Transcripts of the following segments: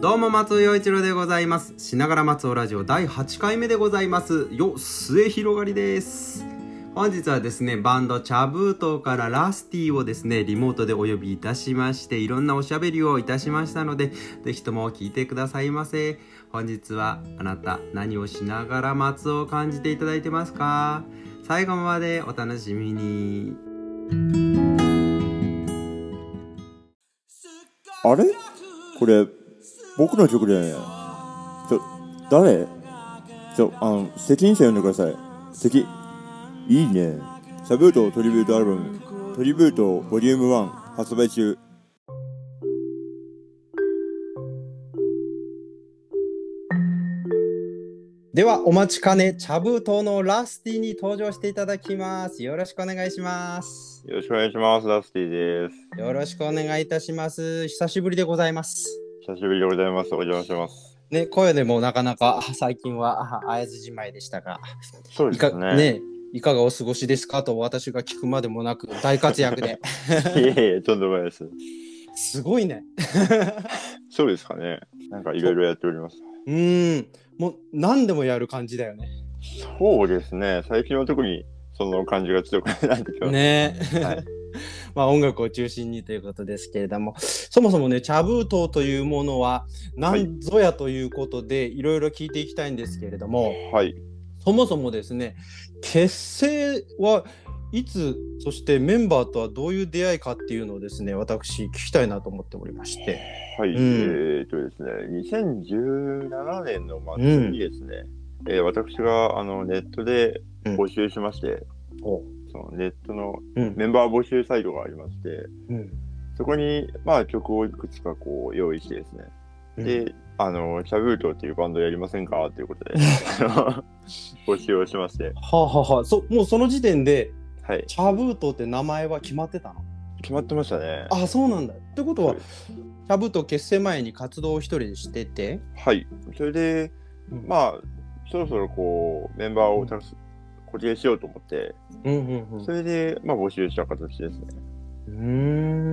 どうも松尾陽一郎でございます。しながら松尾ラジオ第8回目でございます。よ末広がりです。本日はですねバンドチャブートからラスティをですねリモートでお呼びいたしましていろんなおしゃべりをいたしましたのでぜひとも聞いてくださいませ。本日はあなた何をしながら松尾を感じていただいてますか？最後までお楽しみに。あれ？これ、僕の曲で、ちょ、誰？ちょ、あの、責任者呼んでください。責、いいね。サブートトリビュートアルバム、トリビュートボリューム1発売中。ではお待ちかね茶封筒のラスティに登場していただきますよろしくお願いしますよろしくお願いします。ラスティです。よろしくお願いいたします久しぶりでございます久しぶりでございます。お邪魔します。ね声でもなかなか 最近はあ 会えずじまいでしたがいかそうですね。ねいかがお過ごしですかと私が聞くまでもなく大活躍で いえいえ、とんでもないです。すごいねそうですかね。なんかいろいろやっております。うーんもう何でもやる感じだよねそうですね。最近は特にその感じが強くなってきます。ねはいまあ音楽を中心にということですけれどもそもそもね茶封筒というものは何ぞやということで、い、ろいろ聞いていきたいんですけれどもはい。そもそもですね結成はいつそしてメンバーとはどういう出会いかっていうのをですね私聞きたいなと思っておりまして。はい、うん。えーっとですね、2017年の末にですね、えー私があのネットで募集しまして、おそのネットのうん。メンバー募集サイトがありまして、うん。そこに、まあ、曲をいくつかこう用意してですね、うん。で、あの、シャブートっていうバンドやりませんかということで、募集をしまして、はあ、はあはあ、そもうその時点ではい、茶封筒って名前は決まってたの？決まってましたね。あそうなんだ。ってことははい。茶封筒結成前に活動を一人でしてて？はい。それで、うん。まあ、そろそろこう、メンバーをたくさん固定しようと思って、うんうんうん。それで、まあ、募集した形ですね。うー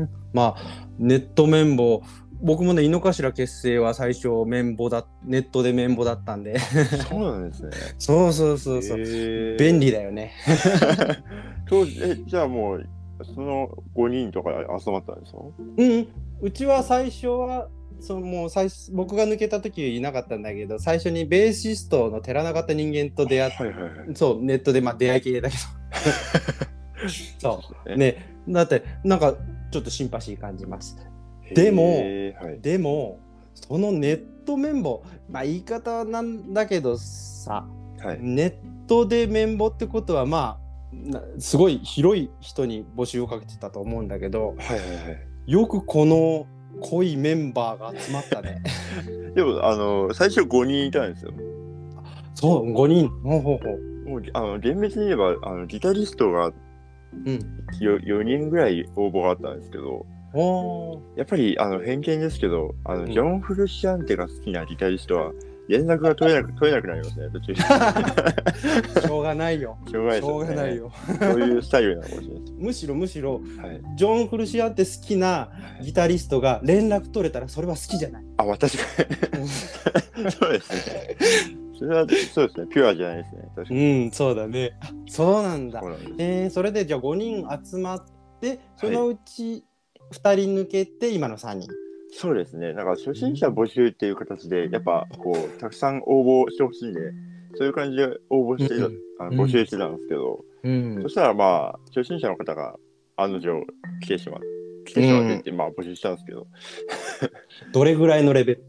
ん。まあネット綿棒。僕もね井の頭結成は最初綿棒だネットで綿棒だったんで。そうなんですね。そうそうそうそう、へー。便利だよね。当時えじゃあもうその5人とか集まったんですか？うん。うちは最初はそのもう最初僕が抜けた時はいなかったんだけど最初にベーシストの寺永って人間と出会って、はいはいはい。そうネットでまあ出会い系だけど。そう。ね。ね。だってなんかちょっとシンパシー感じますでもはい、でもそのネット綿棒まあ言い方なんだけどさはい、ネットで綿棒ってことはまあなすごい広い人に募集をかけてたと思うんだけどはいはいはい。よくこの濃いメンバーが集まったね。でもあの最初5人いたんですよ。そう5人。ほうほうほう。もうあの厳密に言えばあのギタリストがうん。よ4人ぐらい応募があったんですけどやっぱりあの偏見ですけどあの、うん。ジョン・フルシアンテが好きなギタリストは連絡が取れなく取れなくなりますね。途中で。しょうがないよ。しょうがないしょうがないよ。よそういうスタイルなのかもしれないでむしろむしろす、はい、ジョン・フルシアンって好きなギタリストが連絡取れたらそれは好きじゃない。あ私 そうですね。それはそうですね。ピュアじゃないですね。確かうに、んそうだね。そうなんだ。そえー、それでじゃあ5人集まってそのうち2人抜けて今の3人、そうですね。なんか初心者募集っていう形で、やっぱこう、たくさん応募してほしいんで、そういう感じで応募してた、うん。あの募集してたんですけど、うん。そしたらまあ、初心者の方が案の定来てしまって、来てしまってって、まあ募集したんですけど、どれぐらいのレベル？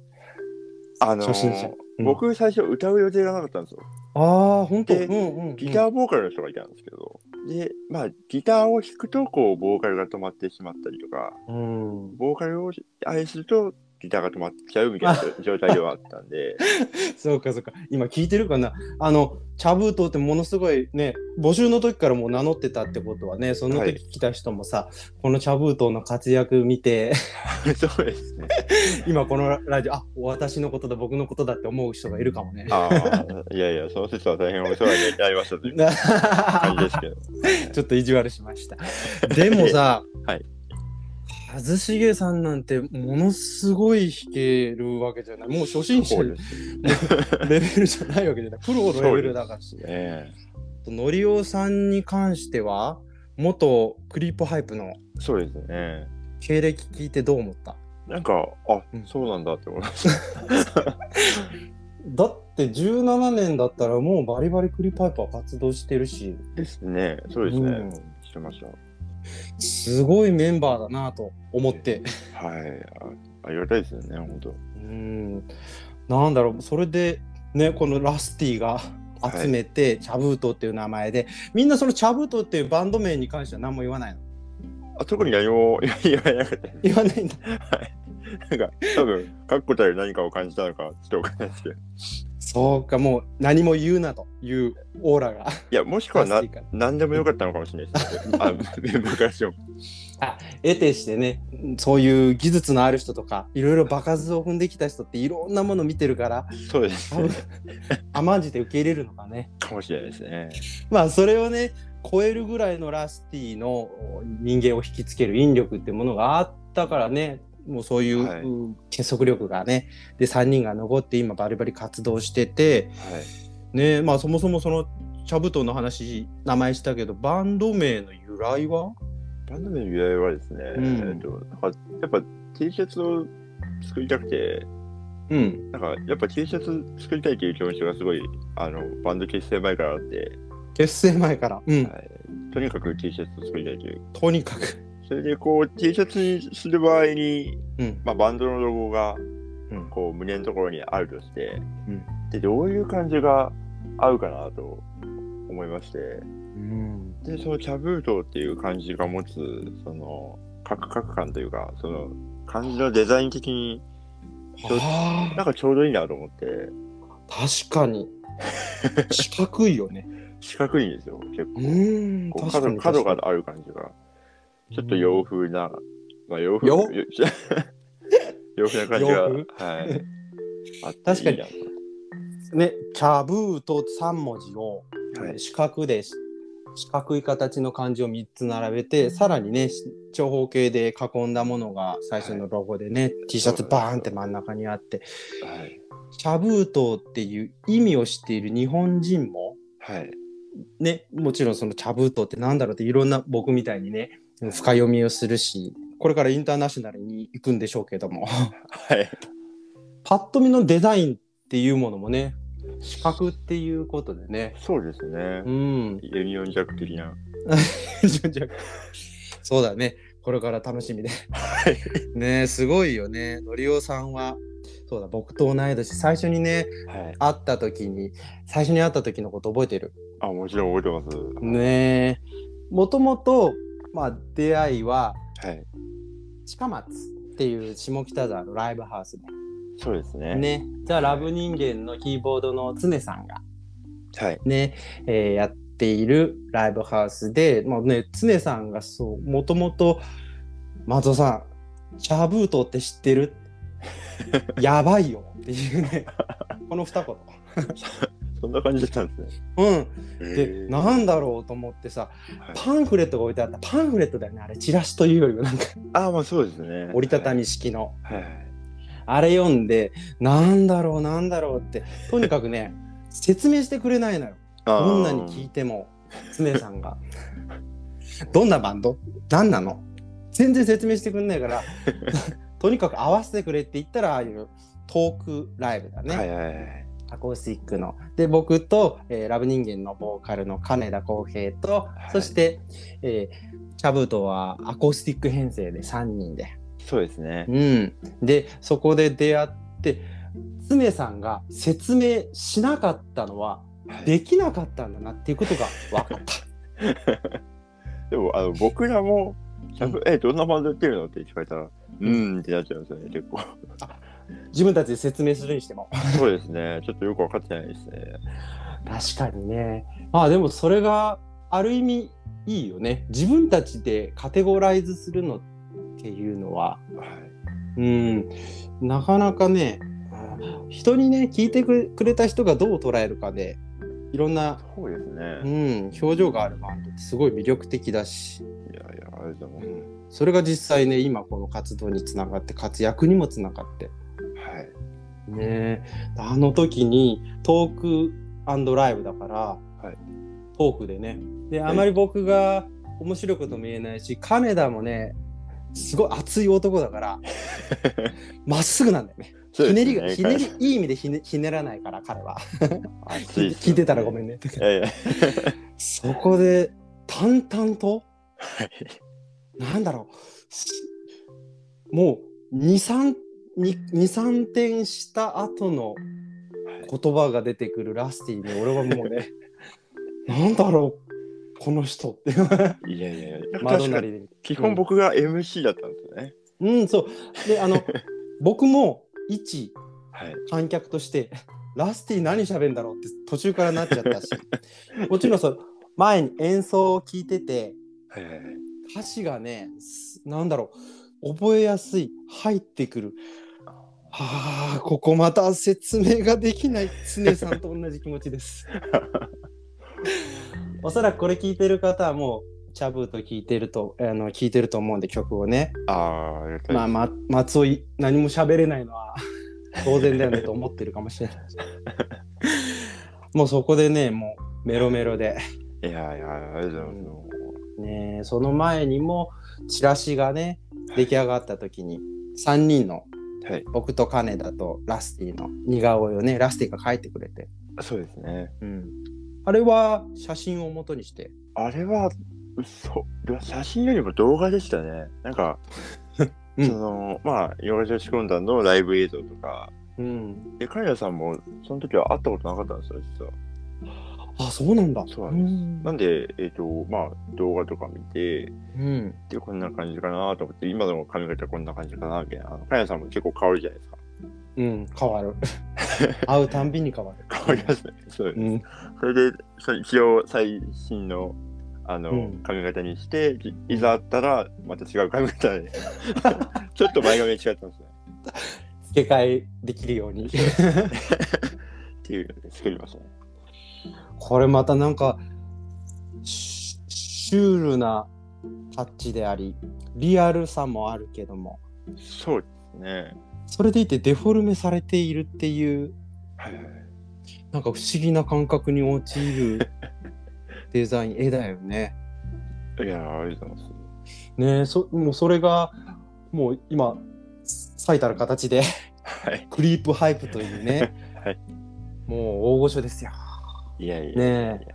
あのー初心者。うん。僕最初歌う予定がなかったんですよ。ああ本当？でうんうん。ギターボーカルの人がいたんですけど、で、まあ、ギターを弾くと、こう、ボーカルが止まってしまったりとか、うん。ボーカルを愛すると、ギターが止まっちゃうみたいな状態ではあったんで、そうかそうか今聞いてるかな？あの茶封筒ってものすごいね募集の時からもう名乗ってたってことはねそのはい時来た人もさ、この茶封筒の活躍見て そうですね。今このラジオあ私のことだ僕のことだって思う人がいるかもね。ああ、いやいや、その説は大変お世話になりましたという感じですけど。ちょっと意地悪しました。でもさ、はい一茂さんなんてものすごい弾けるわけじゃないもう初心者 レベルじゃないわけじゃないプロのレベルだからしね。のりおさんに関しては元クリープハイプのそうですね。経歴聞いてどう思った？なんか、あ、うんそうなんだって思いました。だって17年だったらもうバリバリクリープハイプは活動してるしですね。そうですね。うんしてました。すごいメンバーだなと思ってはい。あありがたいですよね、本当。うんなんだろうそれでねこのラスティが集めて、チャブートっていう名前でみんなそのチャブートっていうバンド名に関しては何も言わないの？あ、特に何も言わなか。言わないんだなんか、多分、確固たる何かを感じたのか、ちょっとわかんないですけど。そうかもう何も言うなというオーラがいや、もしくはな何でもよかったのかもしれないです。あ、メンバーからしても。得てしてねそういう技術のある人とかいろいろ場数を踏んできた人っていろんなもの見てるからそうです多分甘んじて受け入れるのかねかもしれないですね。まあそれをね超えるぐらいのラスティの人間を引きつける引力ってものがあったからねもうそういう、結束力がねで3人が残って今バリバリ活動しててはい。ねまあそもそもそのチャブトンの話名前したけどバンド名の由来は？バンド名の由来はですね、うん。えっと、やっぱ T シャツを作りたくて、うん。なんかやっぱ T シャツ作りたいっていう気持ちがすごい、あの、バンド結成前からあって、結成前から、うん、はい、とにかく T シャツを作りたいという。とにかく、それでこう T シャツにする場合に、うん。まあ、バンドのロゴがうん。こう胸のところにあるとして、うん。で、どういう感じが合うかなと思いまして、うん、で、そのキャブートっていう感じが持つ、その、カクカク感というか、その、感じのデザイン的に、ちょあなんかちょうどいいなと思って、確かに。四角いよね。四角いんですよ、結構。角角がある感じが、ちょっと洋風な、まあ洋風、洋？よ 洋風な感じが、洋はい。あ確かに。ねキャブート3文字をはい。四角で四角い形の漢字を3つ並べてさらにね長方形で囲んだものが最初のロゴでね、T シャツバーンって真ん中にあって。はい。キャブートっていう意味を知っている日本人もはい。ねもちろんそのチャブートってなんだろうっていろんな僕みたいにね深読みをするしこれからインターナショナルに行くんでしょうけどもはい。パッと見のデザインっていうものもね四角っていうことでねそうですねう。んユニオンジャック的な。そうだねこれから楽しみではい。ねすごいよねのりおさんはそうだ僕と同い年最初にねはい。会った時に最初に会った時のこと覚えてる？あ、もちろん覚えてます。ねもともとまあ出会いははい。近松っていう下北沢のライブハウスそうですね。でねじゃあラブ人間のキーボードの常さんがはい。ね、えーやっているライブハウスでもうね常さんがそうもともと松尾さんチャブートって知ってる？やばいよっていうねこの二言 そんな感じだったんですね。うん。でなんだろうと思ってさはい。パンフレットが置いてあった。パンフレットだよねあれチラシというよりはなんか。あ、まあそうですね。折りたたみ式の、はい。はい。あれ読んでなんだろうなんだろうってとにかくね 説明してくれないのよ。どんなに聞いても常さんが。どんなバンド？何なの？全然説明してくんないから とにかく合わせてくれって言ったらああいうトークライブだね、はいはいはい。アコースティックの。で僕と、えーラブ人間のボーカルの金田浩平と、いそして、えーチャブートはアコースティック編成で3人で。そうですね。うん、でそこで出会って常さんが説明しなかったのははいできなかったんだなっていうことが分かった。でも、あの、僕らも、キャブえ、どんなバンドやってるのって聞かれたら、うーんってなっちゃうんですよね、結構。自分たちで説明するにしても。そうですね。ちょっとよく分かってないですね。確かにね。まあでもそれがある意味いいよね。自分たちでカテゴライズするのっていうのは、はい。うん、なかなかね、人にね、聞いてくれた人がどう捉えるかで、いろんな、うそうですね。ん、表情があるバンドってすごい魅力的だし。いやいや、ありがとうございます。それが実際ね今この活動につながって活躍にもつながってはい。ね。えあの時にトークライブだから、はい。トークでね。であまり僕が面白いことも言えないし金田もねすごい熱い男だから まっすぐなんだよね。ひねりがひねりいい意味でひねひねらないから彼は。熱いっすよね。聞いてたらごめんね。いやいや。そこで淡々とはい。なんだろう。しもう23 23点した後の言葉が出てくるラスティに俺はもうねなんだろうこの人っていやいやいや。確かに窓なりで基本僕が MC だったんですよね。うんそうであの 僕も一はい。観客としてラスティ何喋るんだろうって途中からなっちゃったし もちろんそう前に演奏を聞いててはいはいはい。歌詞がねすなんだろう覚えやすい入ってくるはあここまた説明ができない常さんと同じ気持ちです。おそらくこれ聞いてる方はもうチャブーと聞いてるとあの聞いてると思うんで曲をね。ああ、まあ、ま、松尾い何も喋れないのは当然だよねと思ってるかもしれない。もうそこでねもうメロメロで。いやいや、ありがとうございます。ねその前にもチラシがね出来上がった時に3人のはい。僕と金田とラスティの似顔絵をねラスティが描いてくれて、そうですね。うん、あれは写真を元にしてあれは、嘘。写真よりも動画でしたね。なんか、うんその、まあ、ヨガ女子軍団のライブ映像とか、うんで、カリアさんもその時は会ったことなかったんですよ、実は。あそうなんだそうなんですなんで、えっ、と、まあ、動画とか見て、うんで、こんな感じかなと思って、今の髪型こんな感じかなみたいな。あのカリアさんも結構変わるじゃないですか。うん変わる 会うたんびに変わる変わりますね。そうです。うんそれで、そ一応最新の、あの、うん髪型にして、いいざ会ったら、また違う髪型で、ちょっと前髪が違ったんですね。付け替えできるようにっていうので作りましたね。これまたなんかシシュールなタッチでありリアルさもあるけどもそうですね。それでいてデフォルメされているっていうはい。なんか不思議な感覚に陥るデザイン絵だよね。いやー、ありがとうございます。ねえそもうそれがもう今最たる形ではい。クリープハイプというね、はいもう大御所ですよ。いやいやいやね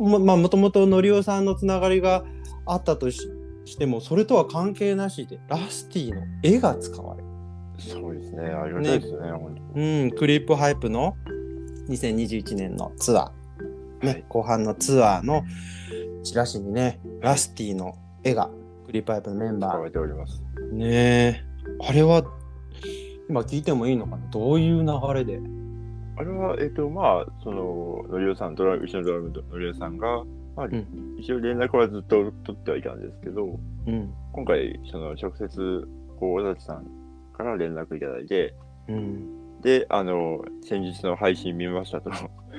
ままあもともとのりおさんのつながりがあったとししてもそれとは関係なしでラスティの絵が使われる。そうですね。ありがたいですね、本当に。うん、クリープハイプの2021年のツアー、ねはい後半のツアーのチラシにね、ラスティの絵がクリープハイプのメンバ使われております。ー。ねえ、あれは今聞いてもいいのかな？どういう流れであれは、えっ、と、まあ、その、のりおさん、ドラうちのドラムののりおさんが、まあ、ん一応連絡はずっと取ってはいたんですけど、うん。今回、その、直接、こう、尾崎さんから連絡いただいて、うん。で、あの、先日の配信見ましたと。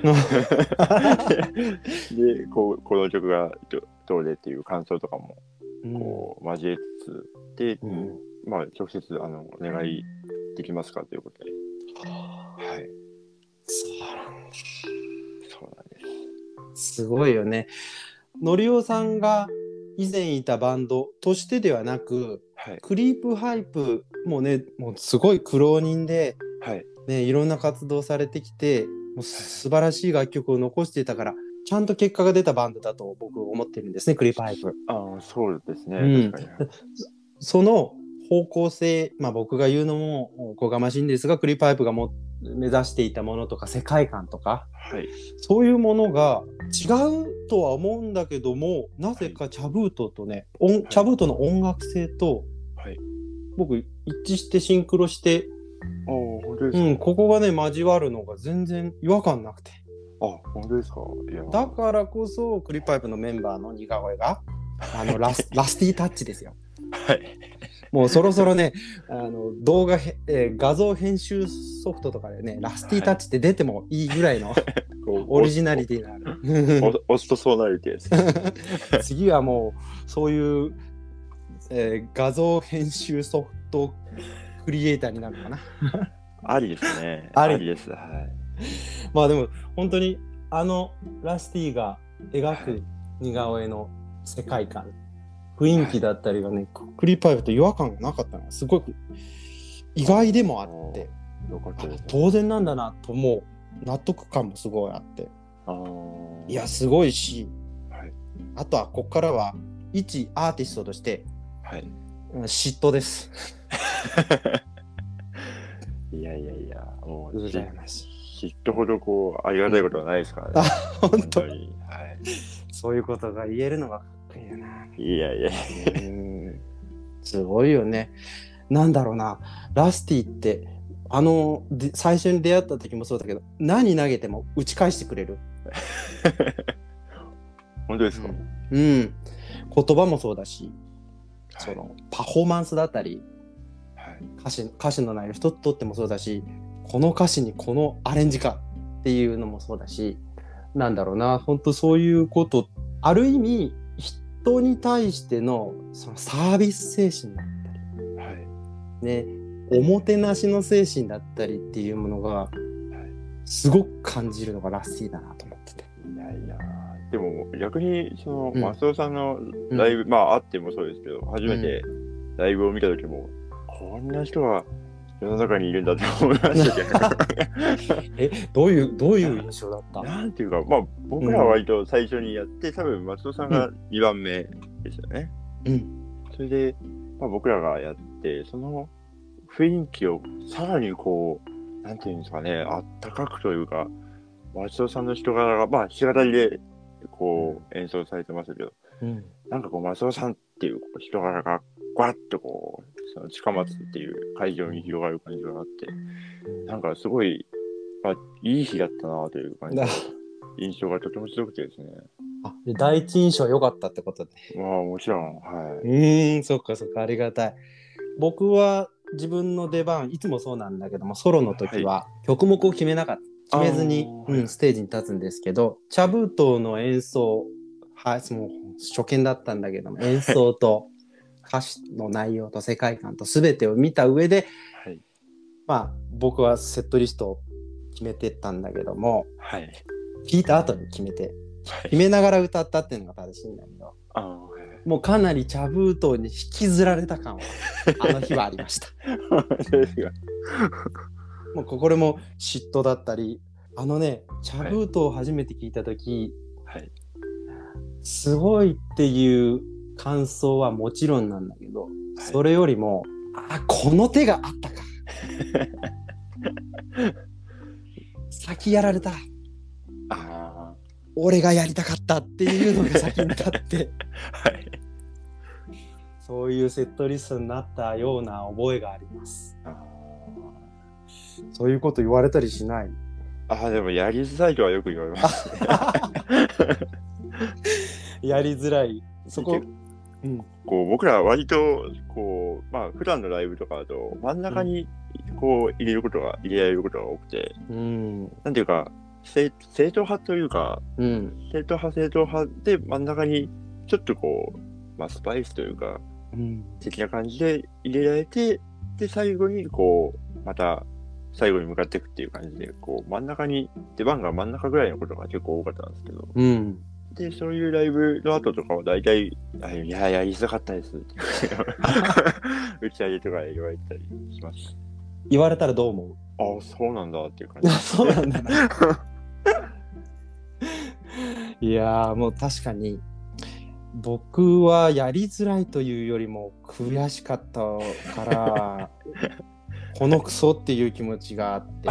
で、こう、この曲がどどうでっていう感想とかも、こう、交えつつ、で、うんまあ、直接、あの、お願いできますかということで。はい。そうなんです。すごいよね。のりおさんが以前いたバンドとしてではなく、はい。クリープハイプもね、もうすごい苦労人で、はい。ね、いろんな活動されてきてもう素晴らしい楽曲を残していたからちゃんと結果が出たバンドだと僕思ってるんですねクリープハイプ。ああ、そうですね。うん。その方向性、まあ、僕が言うのもおこがましいんですがクリープハイプがも目指していたものとか世界観とかはい。そういうものが違うとは思うんだけどもなぜかチャブートとね、音チャブートの音楽性とはい。僕一致してシンクロして、ああ、本当ですか、うん、ここがね交わるのが全然違和感なくて。あ、本当ですか？いや。だからこそクリパイプのメンバーの似顔絵があのラス ラスティタッチですよ。はい。もうそろそろねあの動画へ、えー画像編集ソフトとかでねラスティタッチって出てもいいぐらいのオリジナリティがある。オストソーナリティです。次はもうそういうえー画像編集ソフトクリエイターになるのかな。ありですね。ありです。はい。まあでも本当にあのラスティが描く似顔絵の世界観、雰囲気だったりがね、クリーパイプと違和感がなかったのがすごく意外でもあって。当然なんだなともう納得感もすごいあって、いや、すごいし、はい。あとはここからは一アーティストとしてはい。うん嫉妬です。いやいやいや、もう、羨ましい。嫉妬ほどこう、ありがたいことはないですからね。あ本当に。はい。そういうことが言えるのがかっこいいよな。いやいや。うんすごいよね。なんだろうな、ラスティって、あの、で最初に出会った時もそうだけど、何投げても打ち返してくれる。本当ですか、うん。言葉もそうだし、はいそのパフォーマンスだったり、はい。歌詞歌詞の内容一つとってもそうだし、この歌詞にこのアレンジかっていうのもそうだし、なんだろうな、本当そういうこと、ある意味、人に対してのそのサービス精神だったり、はい。ね、おもてなしの精神だったりっていうものが、すごく感じるのがラッシーだなと思ってて。いやいや。でも逆に、その、うんマスオさんのライブ、まああってもそうですけど、初めてライブを見た時も、こんな人が世の中にいるんだって思いましたけど。え、どういう、どういう印象だった？なんていうか、まあ僕らは割と最初にやって、多分松尾さんが2番目ですよね。うん。それで、まあ、僕らがやって、その雰囲気をさらにこう、なんていうんですかね、あったかくというか、松尾さんの人柄が、まあ弾き語りでこう演奏されてましたけど、うん。なんかこう松尾さんっていう人柄がガッとこう、その近松っていう会場に広がる感じがあって、なんかすごい、まあ、いい日だったなという感じ印象がとても強くてですね。あで第一印象は良かったってことで。まあもちろん、はい。うーん、そっかそっか、ありがたい。僕は自分の出番、いつもそうなんだけども、ソロの時は曲目を決めなかった。決めずに、うん、ステージに立つんですけど、茶封筒の演奏、はい、その初見だったんだけども、演奏と歌詞の内容と世界観と全てを見た上で、はい。まあ、僕はセットリストを決めてったんだけども、はい。聞いた後に決めて、はい決。めながら歌ったっていうのが正しいんだけど、もうかなり茶封筒に引きずられた感は、あの日はありました。もうこれも嫉妬だったり、あのね、茶封筒を初めて聞いた時、はい。すごいっていう感想はもちろんなんだけど、それよりも、あ、この手があったか。先やられた。あ俺がやりたかったっていうのが先に立って、あ。はい。そういうセットリストになったような覚えがあります。あそういうこと言われたりしない？ーあー、でもやりづらいとはよく言われます。やりづらい。そこ、うん。こう僕らは割とこうまあ普段のライブとかだと真ん中にこう入れることが入れられることが多くて、うん。なんていうか正正統派というかうん。正統派正統派で真ん中にちょっとこうまあスパイスというかうん。的な感じで入れられてで最後にこうまた最後に向かっていくっていう感じでこう真ん中に出番が真ん中ぐらいのことが結構多かったんですけどうん。でそういうライブの後とかは大体あいややりづらかったです。打ち上げとかで言われたりします。言われたらどう思う？ああそうなんだっていう感あじ。そうなんだ。な。いやーもう確かに僕はやりづらいというよりも悔しかったからこのクソっていう気持ちがあって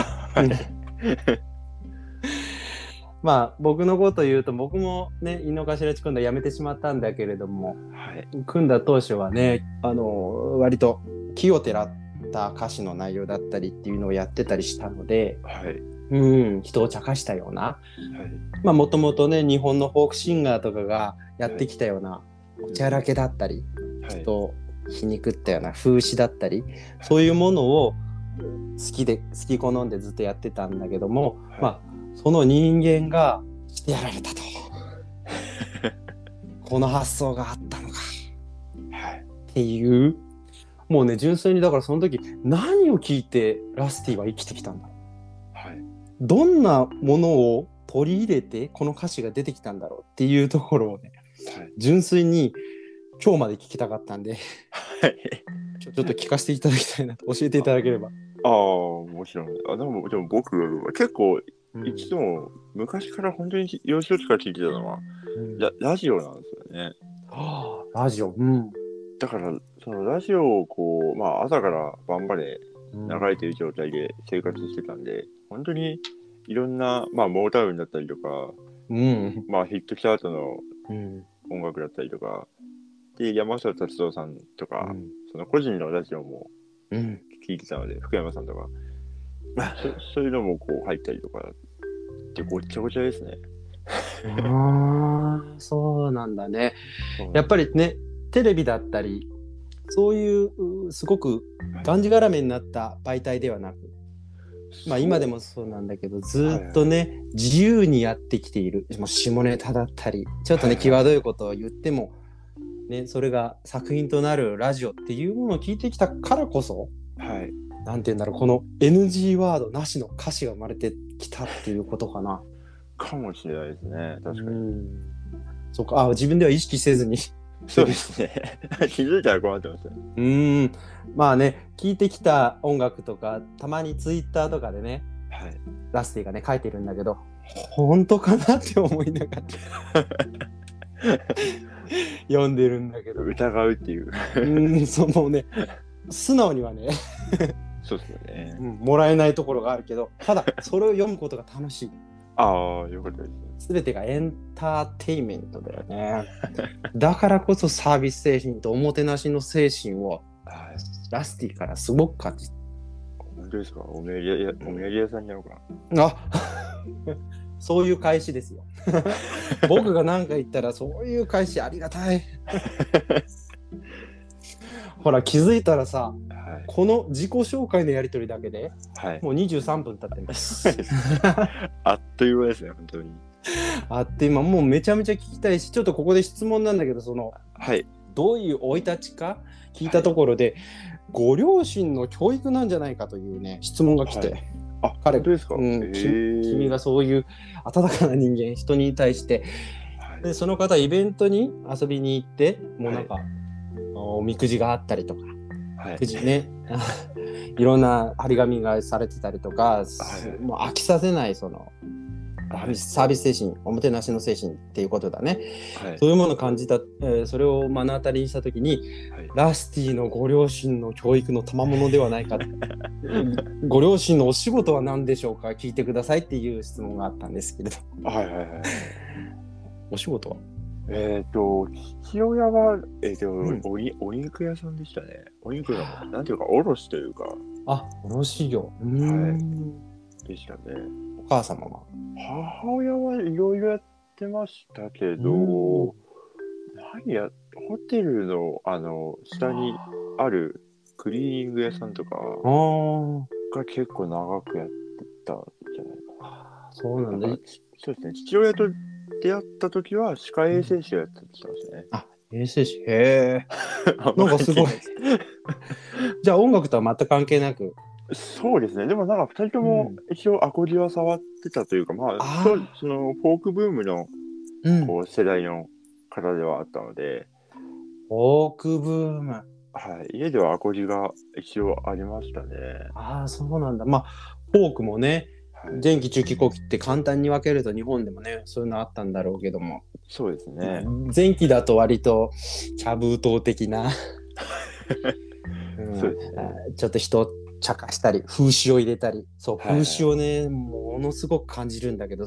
まあ僕のこと言うと僕もね井の頭地組んだ辞めてしまったんだけれどもはい。組んだ当初はねあの割と気をてらった歌詞の内容だったりっていうのをやってたりしたので、はい。うん、人を茶化したようなはい。まあもともとね日本のフォークシンガーとかがやってきたようなおちゃらけだったりはい。と皮肉ったような風刺だったりそういうものを好きで好き好んでずっとやってたんだけども、はい。まあその人間がしてやられたと この発想があったのかはいっっていうもうね純粋にだからその時何を聞いてラスティは生きてきたんだ？ろうはい。どんなものを取り入れてこの歌詞が出てきたんだろう？っていうところをねはい。純粋に今日まで聞きたかったんではい。ちょっと聞かせていただきたいなと教えていただければ。ああ、もちろん。あでも、でも僕は結構、うんいつも昔から本当に幼少期から聞いてたのは、うん。ララジオなんですよね。はあラジオ、うん。だから、そのラジオをこう、まあ朝から晩まで流れてる状態で生活してたんで、本当にいろんな、まあモータウンだったりとか、うん。まあヒットした後のうん。音楽だったりとか、で、山下達郎さんとか、その個人のラジオもうん。聞いてたので、福山さんとか、そ そういうのもこう入ったりとか、でごっちゃごちゃですね。ああそうなんだね。やっぱりねテレビだったりそういううすごくがんじがらめになった媒体ではなく、まあ今でもそうなんだけどずっとね、自由にやってきているもう下ネタだったりちょっとね、はいはい際どいことを言っても、ね、それが作品となるラジオっていうものを聞いてきたからこそはい。なんて言うんだろうこの NG ワードなしの歌詞が生まれてきたっていうことかな。かもしれないですね。確かに。うんそうかあ自分では意識せずにそうですね。気づいたら困ってますね。うーんまあね聴いてきた音楽とかたまにツイッターとかでねはい。ラスティがね書いてるんだけど本当かなって思いながら 読んでるんだけど疑うっていう。うーんそうもうね素直にはね、そうですよねう。んもらえないところがあるけどただ それを読むことが楽しいああ、よかったです。全てがエンターテインメントだよねだからこそサービス精神とおもてなしの精神をはい。ラスティからすごく感じ本当ですか？お土産屋お土産屋さんになろうかな。あ そういう返しですよ。僕が何か言ったらそういう返しありがたい。ほら気づいたらさはい。この自己紹介のやり取りだけではい。もう23分経ってます。あっという間ですね、本当に。あって今もうめちゃめちゃ聞きたいしちょっとここで質問なんだけどそのはい。どういう生い立ちか聞いたところで、ご両親の教育なんじゃないかというね質問が来て、はいあ、彼ですか、うん君がそういう温かな人間人に対してはいでその方イベントに遊びに行ってもうなんか、おみくじがあったりとか。はい。くじね。いろんな張り紙がされてたりとか、はい。もう飽きさせないそのサービス精神おもてなしの精神っていうことだね。はい。そういうものを感じた、えーそれを目の当たりにした時にはい。ラスティのご両親の教育の賜物ではないか ご両親のお仕事は何でしょうか？聞いてくださいっていう質問があったんですけれどはいはいはい。お仕事は？えっ、と、父親は、えっ、と、ん。おに、お肉屋さんでしたね。お肉の、なんていうか、卸というか、あ卸業。うーんでしたね。お母様は？母親はいろいろやってましたけど、うん。何や、ホテルの、あの、下にあるクリーニング屋さんとかが結構長くやってたんじゃないかな。そうなんだ。そうですね、父親と出会った時は歯科衛生士をやってたんですね。あ衛生士？へえ。ななんかすごい。じゃあ音楽とは全く関係なく？そうですね、でもなんか2人とも一応アコギは触ってたというか、まああ、ー。そのフォークブームのうん。こう世代の方で。はあったので、フォークブーム。はい、家ではアコギが一応ありましたね。ああそうなんだ。まあフォークもねはい、前期中期後期って簡単に分けると日本でもねそういうのあったんだろうけども、そうですね。前期だと割と茶封筒的な、うん。ね。ちょっと人を茶化したり風刺を入れたり。そうはいはい。風刺をね、ものすごく感じるんだけど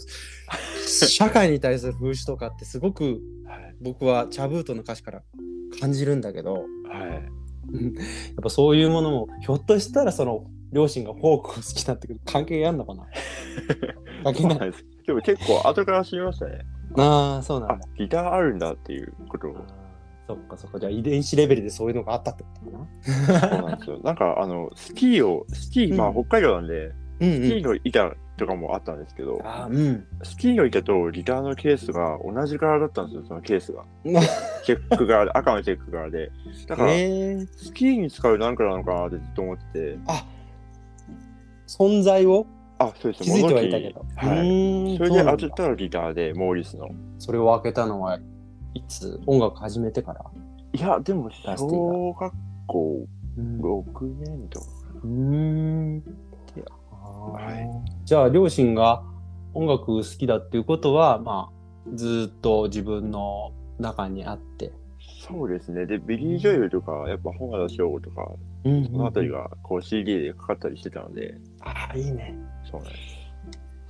社会に対する風刺とかってすごくはい。僕は茶封筒の歌詞から感じるんだけど。はい。うん。やっぱそういうものもひょっとしたらその両親がフォークを好きだって関係あるのかな？関係ないですでも結構後から知りましたね。ああそうなんあだ、ギターあるんだっていうことを。そっかそっかじゃあ遺伝子レベルでそういうのがあったってことかな？そうなんですよ。なんかあの、スキーを、スキー、まあうん北海道なんで、うんスキーの板とかもあったんですけど、あうん。スキーの板とギターのケースが同じ柄だったんですよ、そのケースが。チェック柄で、赤のチェック柄で。だから。スキーに使うなんかなのかなってずっと思ってて、あ存在をあ、そうです気づいてはいたけど。はい。いそれで当てたらギターで、モーリスの。それを開けたのはいつ？音楽始めてから？いや、でも、小学校うん6年とか。うーん。あーはいじゃあ両親が音楽好きだっていうことは、まあ、ずっと自分の中にあって。そうですね。で、ビリー・ジョエルとか、やっぱ本田翔吾とか、うんそのあたりがこう CD でかかったりしてたので、ああ、いいね。そうなんで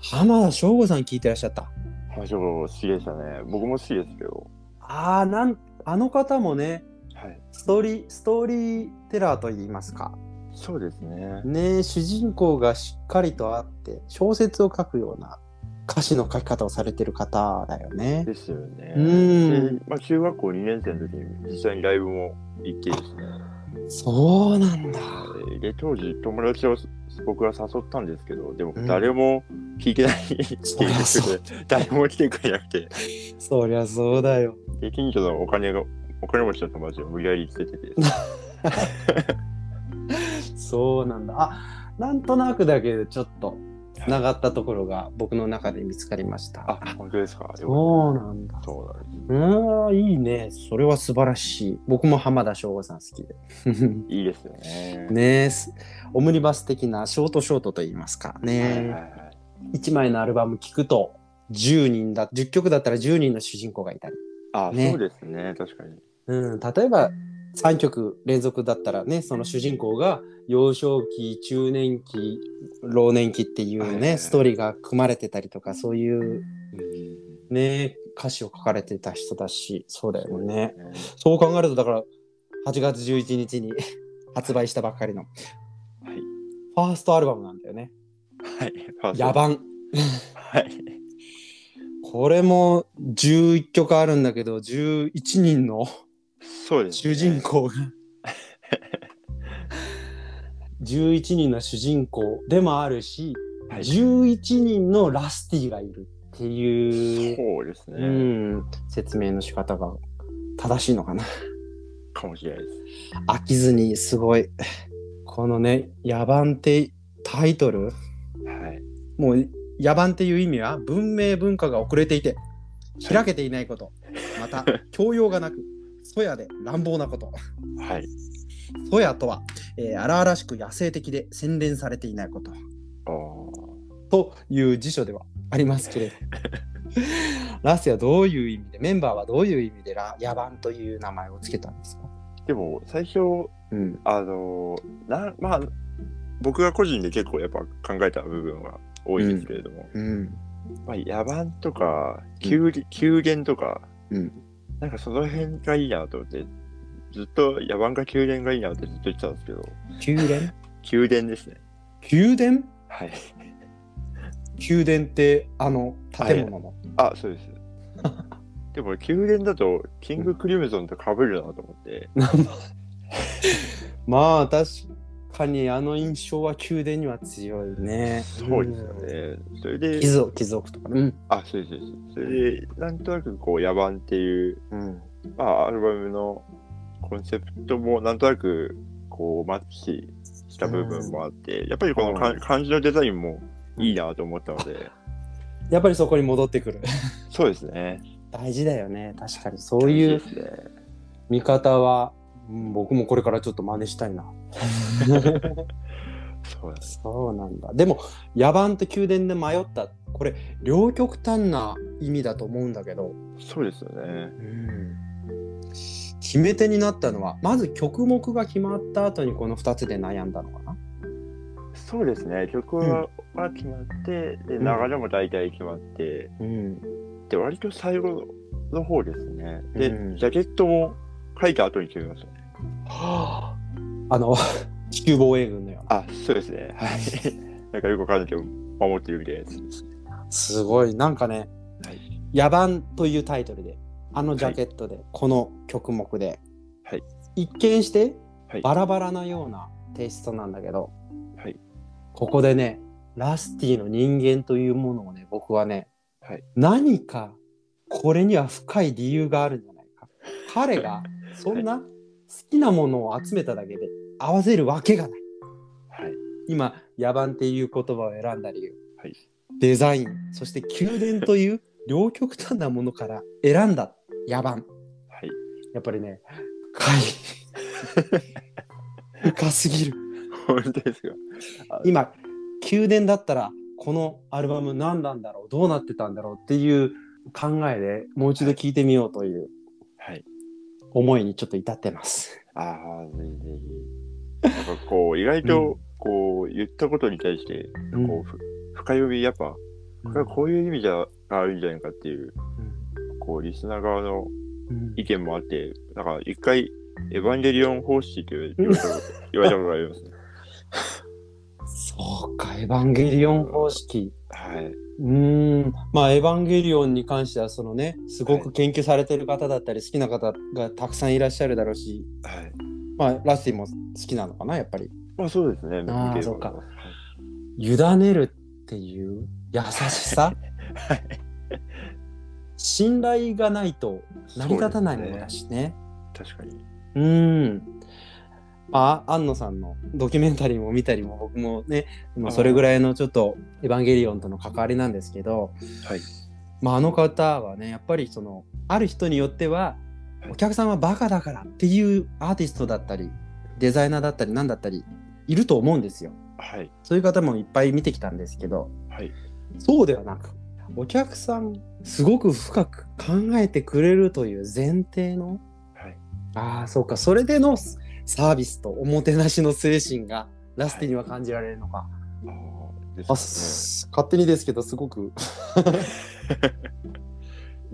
す。浜田省吾さん聞いてらっしゃった。浜田翔吾好きでしたね。僕も好きですけど。ああ、なん、あの方もね、はい。ストーリー、ストーリーテラーと言いますか。そうですね。ね主人公がしっかりとあって、小説を書くような歌詞の書き方をされてる方だよね。ですよね。うんで、まあ、中学校2年生の時に実際にライブも行ってですね。そうなんだ。で、当時友達を僕が誘ったんですけど、でもうん誰も聞いてないっていうことで、誰も来てくれなくて、そりゃそうだよ。で、近所のお金が、お金持ちの友達を無理やり連れてて、そうなんだ。あ、なんとなくだけど、ちょっと、つながったところが僕の中で見つかりました。あ、本当ですか？そうなんだ。そうなん。うーん、いいね。それは素晴らしい。僕も浜田省吾さん好きで。いいですよね。ねオムニバス的なショートショートと言いますかはいはいね。はい。1枚のアルバム聴くと、10人だ、10曲だったら10人の主人公がいたり。あ、ねそうですね。確かに。うん、例えば3曲連続だったらねその主人公が幼少期中年期老年期っていうねストーリーが組まれてたりとかそういううん。ね歌詞を書かれてた人だしそうだよね。ね。そう考えるとだから8月11日に 発売したばっかりのはい。ファーストアルバムなんだよね。はい。「野蛮。はい。」これも11曲あるんだけど11人のそうです、主人。公が 11人の主人公でもあるし、はい11人のラスティがいるっていう、そうですね。うん、説明の仕方が正しいのかな。かもしれないです。飽きずにすごいこのね「野蛮」ってタイトル？はい。もう野蛮っていう意味は文明文化が遅れていて開けていないこと、また 教養がなくそやで乱暴なこと。はい。ソヤとは、えー荒々しく野生的で洗練されていないこと。ああ。という辞書ではありますけれど。ラスティはどういう意味でメンバーはどういう意味でラ野蛮という名前をつけたんですか、でも、最初、うん、あのな、まあ、僕が個人で結構やっぱ考えた部分は多いんですけれども、うん。まあ、野蛮とか、宮殿宮殿とか、うんなんかその辺がいいなと思って、ずっと野蛮か宮殿がいいなってずっと言ってたんですけど、宮殿？宮殿ですね。宮殿？はい。宮殿ってあの建物の、あ、そうです。でも宮殿だと、キングクリムゾンと被るなと思って、まあ確かにあの印象は宮殿には強いね。そうですよね。それで、貴族貴族とかね。うん、あ、そうですそれで、なんとなくこう、野蛮っていう、うん、まあ、アルバムのコンセプトもなんとなくこうマッチした部分もあって、やっぱりこのかうん漢字のデザインもいいなと思ったので、やっぱりそこに戻ってくる。そうですね。大事だよね。確かに。そういう。見方は、うん僕もこれからちょっと真似したいな。そう。そうなんだ。でも、野蛮と宮殿で迷った、これ、両極端な意味だと思うんだけど、そうですよね。決め手になったのは、まず曲目が決まった後にこの2つで悩んだのかな。そうですね。曲は,、は決まって、で流れも大体決まって、うん。で割と最後の方ですね。で、うんジャケットも書いた後に決めましたね。はあ、あの、地球防衛軍のような。あ、そうですね。はい。なんかよくわかんないけど、守ってるみたいなやつですね。すごい、なんかね、はい野蛮というタイトルで、あのジャケットで、この曲目で、はい一見してはいバラバラなようなテイストなんだけど、はいここでね、ラスティの人間というものをね、僕はね、はい何かこれには深い理由があるんじゃないか。彼が そんな好きなものを集めただけで合わせるわけがない。はい。今、野蛮っていう言葉を選んだ理由。はいデザイン、そして宮殿という両極端なものから選んだ野蛮。はい。やっぱりね、深い。深すぎる。本当ですか。今、宮殿だったら、このアルバム何なんだろうどうなってたんだろうっていう考えでもう一度聴いてみようというはい。思いにちょっと至ってます。ああ、ぜひぜひ。なんかこう、意外と、こう、言ったことに対して、うんこう、ふ深読み、やっぱ、これはこういう意味じゃあるんじゃないかっていう、こう、リスナー側のうん意見もあって、なんか一回、エヴァンゲリオン方式って言われた言われたことがありますね。そうか、エヴァンゲリオン方式。はい。うーん、まあ、エヴァンゲリオンに関しては、そのね、すごく研究されてる方だったり、好きな方がたくさんいらっしゃるだろうし、はい。まあ、ラスティも好きなのかな、やっぱり。まあそうですね。あそうかはい委ねるっていう優しさ？はい。信頼がないと成り立たないものだしね。確かに。うーん。まあ、安野さんのドキュメンタリーも見たりも僕もね、まあ、それぐらいのちょっとエヴァンゲリオンとの関わりなんですけど、はい。まあ、あの方はねやっぱりそのある人によってははいお客さんはバカだからっていうアーティストだったりデザイナーだったり何だったりいると思うんですよ。はい。そういう方もいっぱい見てきたんですけどはい。そうではなくお客さんすごく深く考えてくれるという前提のはい。ああそうかそれでのサービスとおもてなしの精神がラスティには感じられるのか。ああ、であすす勝手にですけどすごく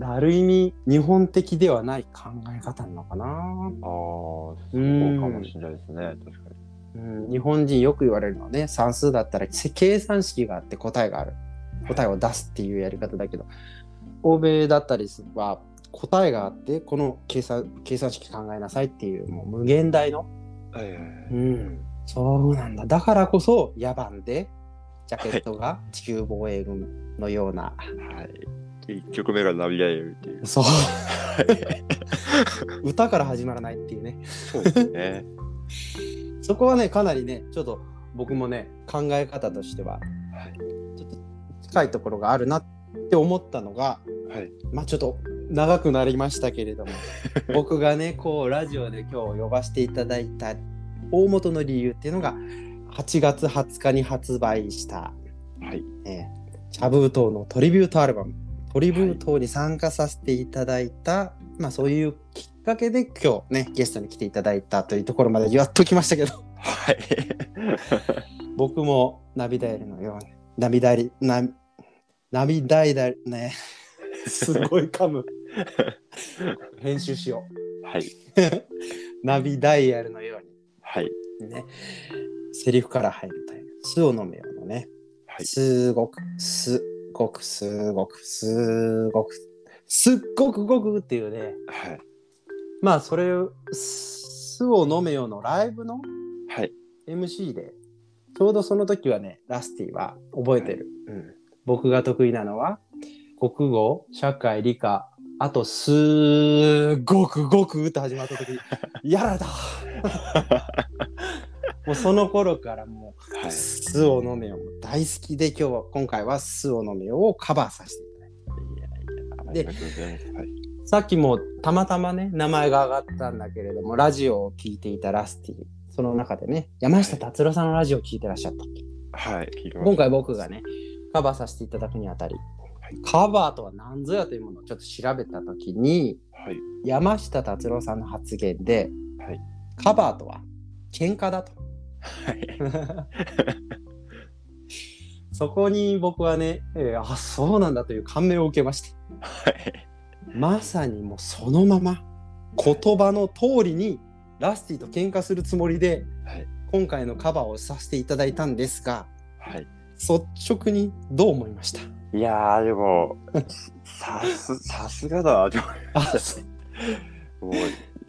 ある意味日本的ではない考え方なのかな、ね。ああ、そうかんもしれないですね。確かに。うん、日本人よく言われるのはね算数だったら計算式があって答えがある答えを出すっていうやり方だけど欧米だったりは答えがあってこの計算計算式考えなさいっていうもう無限大の。うん、そうなんだだからこそ野蛮でジャケットが地球防衛軍のような、はい。1曲目が涙えるっていう。そう歌から始まらないっていうねそうですね。そこはねかなりねちょっと僕もね考え方としてははい。ちょっと近いところがあるなって思ったのがはい。まあちょっと長くなりましたけれども 僕がねこうラジオで今日呼ばせていただいた大元の理由っていうのが8月20日に発売した、はい。えーチャブートーのトリビュートアルバムトリビュートに参加させていただいた、まあそういうきっかけで今日ねゲストに来ていただいたというところまでやっときましたけどはい。僕も涙エルのように涙りな涙いだねすごい噛む 編集しよはい。う ナビダイヤルのよはい。うにねセリフから入るという酢を飲めよのねはい。すごくすごくすごくすごくすっごくごくっていうねはい。まあそれを酢を飲めよのライブのはい。MC でちょうどその時はねラスティは覚えてる、うん、僕が得意なのは国語社会理科あとすーごくごくって始まった時 やられた。もうその頃からもうはい。酢を飲めよ。大好きで今日は今回は酢を飲めよをカバーさせていただいいやいや、いさっきもたまたまね名前が上がったんだけれどもラジオを聞いていたラスティその中でね山下達郎さんのラジオを聞いてらっしゃったはい。今回僕がねカバーさせていただくにあたり、はいカバーとは何ぞやというものをちょっと調べた時にはい。山下達郎さんの発言ではい。カバーとは喧嘩だとはい。そこに僕はね、えーあそうなんだという感銘を受けましてはい。まさにもうそのまま言葉の通りにラスティと喧嘩するつもりではい。今回のカバーをさせていただいたんですがはい。率直にどう思いました？いやー、でも、さす、さすがだな って思いあました。もう、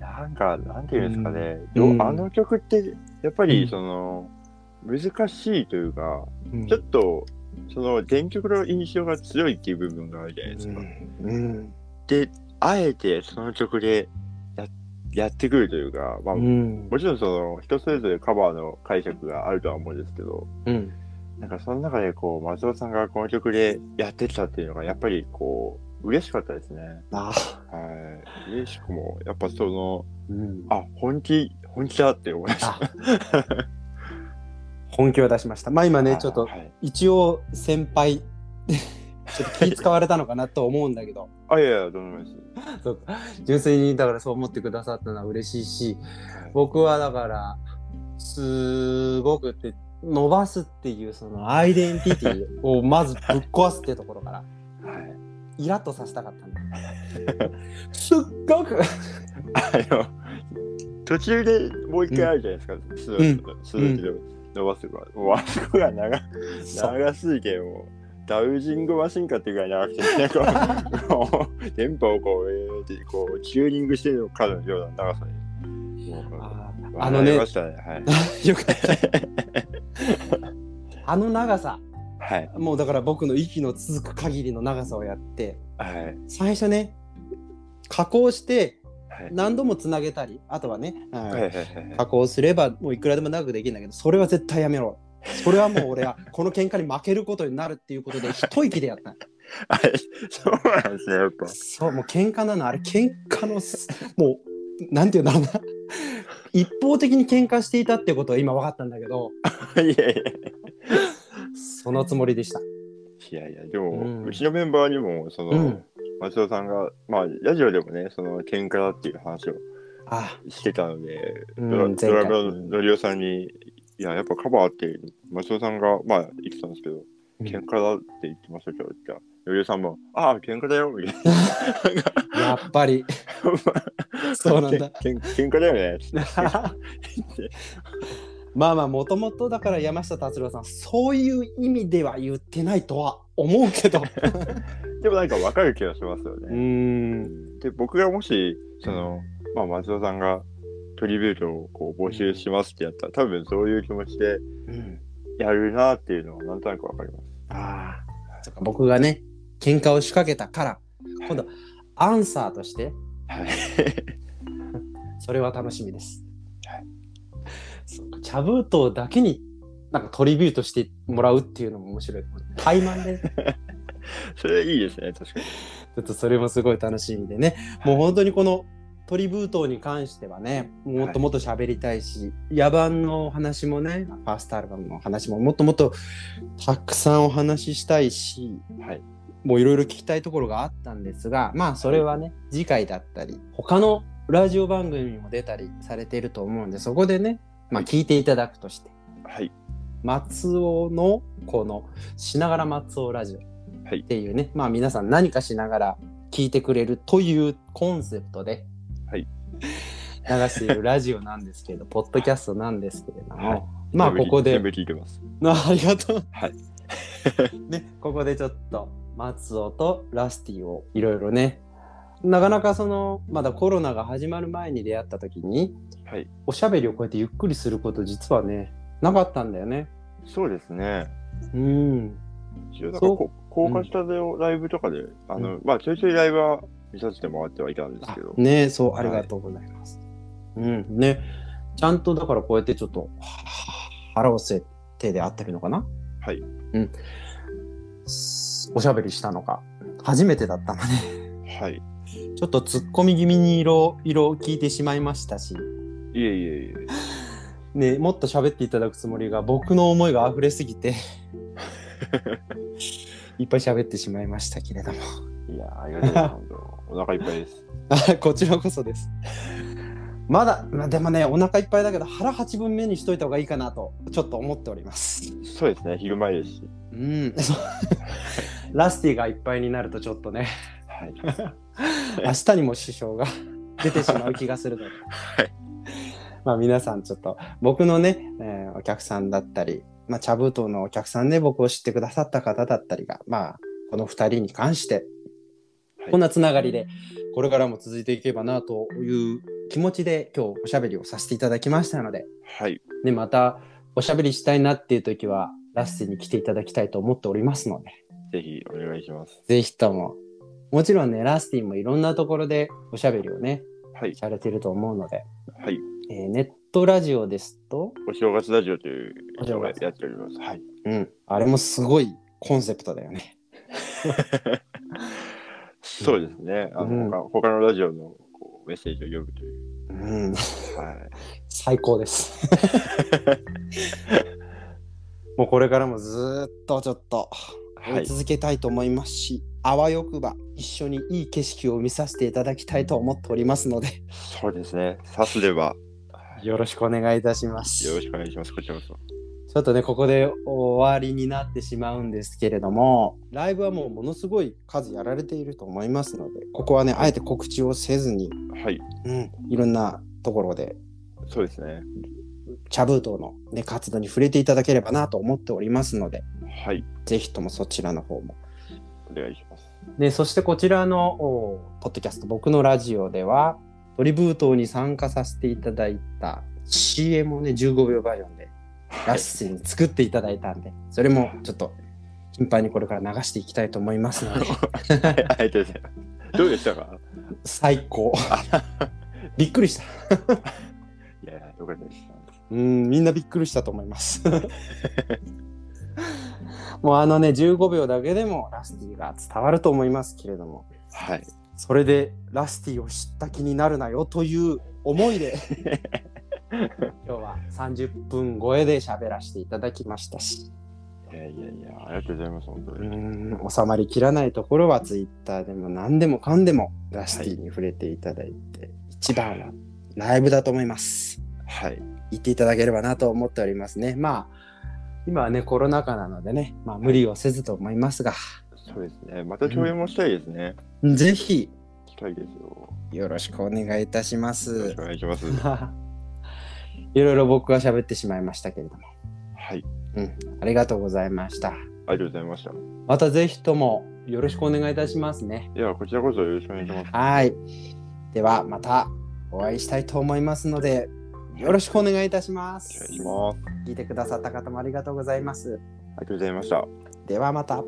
なんか、なんていうんですかね。うん。よあの曲って、やっぱり、うん。その、難しいというか、うん。ちょっと、その原曲の印象が強いっていう部分があるじゃないですか。うん。で、あえてその曲でややってくるというか、まあ、うん。もちろんその人それぞれカバーの解釈があるとは思うんですけど、うんなんかその中でこう、松尾さんがこの曲でやってきたっていうのが、やっぱりこう、嬉しかったですね。あはい。嬉しくも、やっぱその、うんあ、本気、本気だって思いました。あ本気を出しましたまあ今ねちょっとはい。一応先輩 ちょっと気使われたのかなと思うんだけど あ、いやいや、どうもです。そうか純粋にだからそう思ってくださったのは嬉しいしはい僕はだからすごくって伸ばすっていうそのアイデンティティをまずぶっ壊すっていうところからはい。イラッとさせたかったんだすっごくあの、途中でもう一回あるじゃないですか。数ん数字で伸ばすとか。もうあそこが長長すぎて、もう、ダウジングマシンかっていうぐらい長くて、なんか、もう、電波をこう、えーってこう、チューニングしてるのかのような長さに。あのねね。はい。よかった あの長さはい。もうだから僕の息の続く限りの長さをやってはい。最初ね加工してはい。何度もつなげたりあとはね、加工すればもういくらでも長くできるんだけどそれは絶対やめろそれはもう俺は この喧嘩に負けることになるっていうことで一息でやった はい。そうなんですね、やっぱ。そうもう喧嘩なのあれ喧嘩のすもうなんていうんだろうな。一方的に喧嘩していたってことは今分かったんだけど。いやいやいそのつもりでした。や。いやいや、でも、うん。うちのメンバーにも、その、うん。松尾さんが、まあ、ラジオでもね、その、喧嘩だっていう話をあ。してたので、うんドラドラムののりおさんに、いや、やっぱカバーって、松尾さんが、まあ、言ってたんですけど、うん。喧嘩だって言ってましたけど、じゃあ、のりおさんも、ああ、喧嘩だよ、みたいな。やっぱり そうなんだけん喧嘩だよね。まあまあもともとだから山下達郎さんそういう意味では言ってないとは思うけどでもなんかわかる気がしますようね。んで、僕がもし、その、まあ、松尾さんがトリビュートをこう募集しますってやったら、多分そういう気持ちでうんやるなっていうのはなんとなくわかります。ああそっか僕がね喧嘩を仕掛けたから今度アンサーとしてはい。それは楽しみです。はいそっか茶封筒だけになんかトリビュートしてもらうっていうのも面白い。怠慢で、ち それいいですね、確かに。ょっとそれもすごい楽しみでね。もう本当にこのトリブートに関してはね、もっともっと喋りたいし、野蛮の話もね、ファーストアルバムの話ももっともっとたくさんお話ししたいし、はい。もういろいろ聞きたいところがあったんですが、まあそれはね、次回だったり、他のラジオ番組にも出たりされていると思うんで、そこでね、まあ聞いていただくとして、はい。松尾のこのしながら松尾ラジオはいっていうね、まあ皆さん何かしながら聞いてくれるというコンセプトで、はい流しているラジオなんですけど、ポッドキャストなんですけれども、はいまあここで全部聞いてます。あ ありがとう。はい。ね、ここでちょっと松尾とラスティをいろいろね、なかなかそのまだコロナが始まる前に出会った時にはい。おしゃべりをこうやってゆっくりすること実はねなかったんだよね。そうですね。うん。一応、なんかそうこ、高架下でライブとかで、あの、まあ、ちょいちょいライブは見させてもらってはいたんですあけど、ねそうはいありがとうございます。うんねちゃんとだからこうやってちょっとは腹を据えてであったりのかな？はい。うん。すおしゃべりしたのが初めてだったので。はい。ちょっと突っ込み気味に色々聞いてしまいましたし、いえいえいえ。ね、もっと喋っていただくつもりが僕の思いが溢れすぎて いっぱい喋ってしまいましたけれどもいや、ありがとうございます。お腹いっぱいです。あ こちらこそですまだ、まあ、でもねお腹いっぱいだけど腹8分目にしといた方がいいかなとちょっと思っておりますそうですね、昼前ですし。うん。ラスティがいっぱいになるとちょっとね。はい。明日にも支障が出てしまう気がするので、まあ皆さんちょっと僕のね、えーお客さんだったり、まあ、茶封筒のお客さんで僕を知ってくださった方だったりが、まあ、この2人に関してはい。こんなつながりでこれからも続いていけばなという気持ちで今日おしゃべりをさせていただきましたので、はい。ね、またおしゃべりしたいなっていう時は、ラスティに来ていただきたいと思っておりますので、ぜひお願いします。ぜひとも。もちろんね、ラスティもいろんなところでおしゃべりをね、はい。されてると思うので、はい。えーネットラジオですと、お正月ラジオというお正月のをやっております。はい。うん、あれもすごいコンセプトだよね。そうですね。あの、うん他他のラジオのこうメッセージを読むという。うん、はい。最高です。もうこれからもずーっとちょっとはい。追い続けたいと思いますし、あわよくば一緒にいい景色を見させていただきたいと思っておりますので、そうですね。さすれば、よろしくお願いいたします。よろしくお願いします。こちらこそ。ちょっとね、ここで終わりになってしまうんですけれども、ライブはもうものすごい数やられていると思いますので、ここはね、あえて告知をせずに、はい。うん、いろんなところで、そうですね。茶封筒の、ね、活動に触れていただければなと思っておりますので、はい。ぜひともそちらの方も。お願いします。で、そしてこちらのおポッドキャスト、僕のラジオでは、トリブートに参加させていただいた CM をね、15秒バージョンでラッシーに作っていただいたんで、それもちょっと頻繁にこれから流していきたいと思いますので、ありがとうござい。どうでしたか？最高。びっくりした。いやいや、よかったです。うん、みんなびっくりしたと思います。もうあのね、15秒だけでもラスティが伝わると思いますけれども、はい。それでラスティを知った気になるなよという思いで 今日は30分超えで喋らせていただきましたしいやいやいや、ありがとうございます。本当うに。ん収まりきらないところはツイッターでも何でもかんでもラスティに触れていただいて、一番はライブだと思いますはい。言っていただければなと思っておりますねまあ今はねコロナ禍なのでね、まあ、無理をせずと思いますがそうですね。また共演もしたいですね。ぜひしたいですよ。よろしくお願いいたしまよろすしくお願いします。いろいろ僕が喋ってしまいましたけれどもはい。うん、ありがとうございました。ありがとうございました。またぜひともよろしくお願いいたしますね。いや、こちらこそよろしくお願いします。はい。ではまたお会いしたいと思いますので、よろしくお願いいたしまお願いすし。ます。聞いてくださった方もありがとうございます。ありがとうございました。ではまた。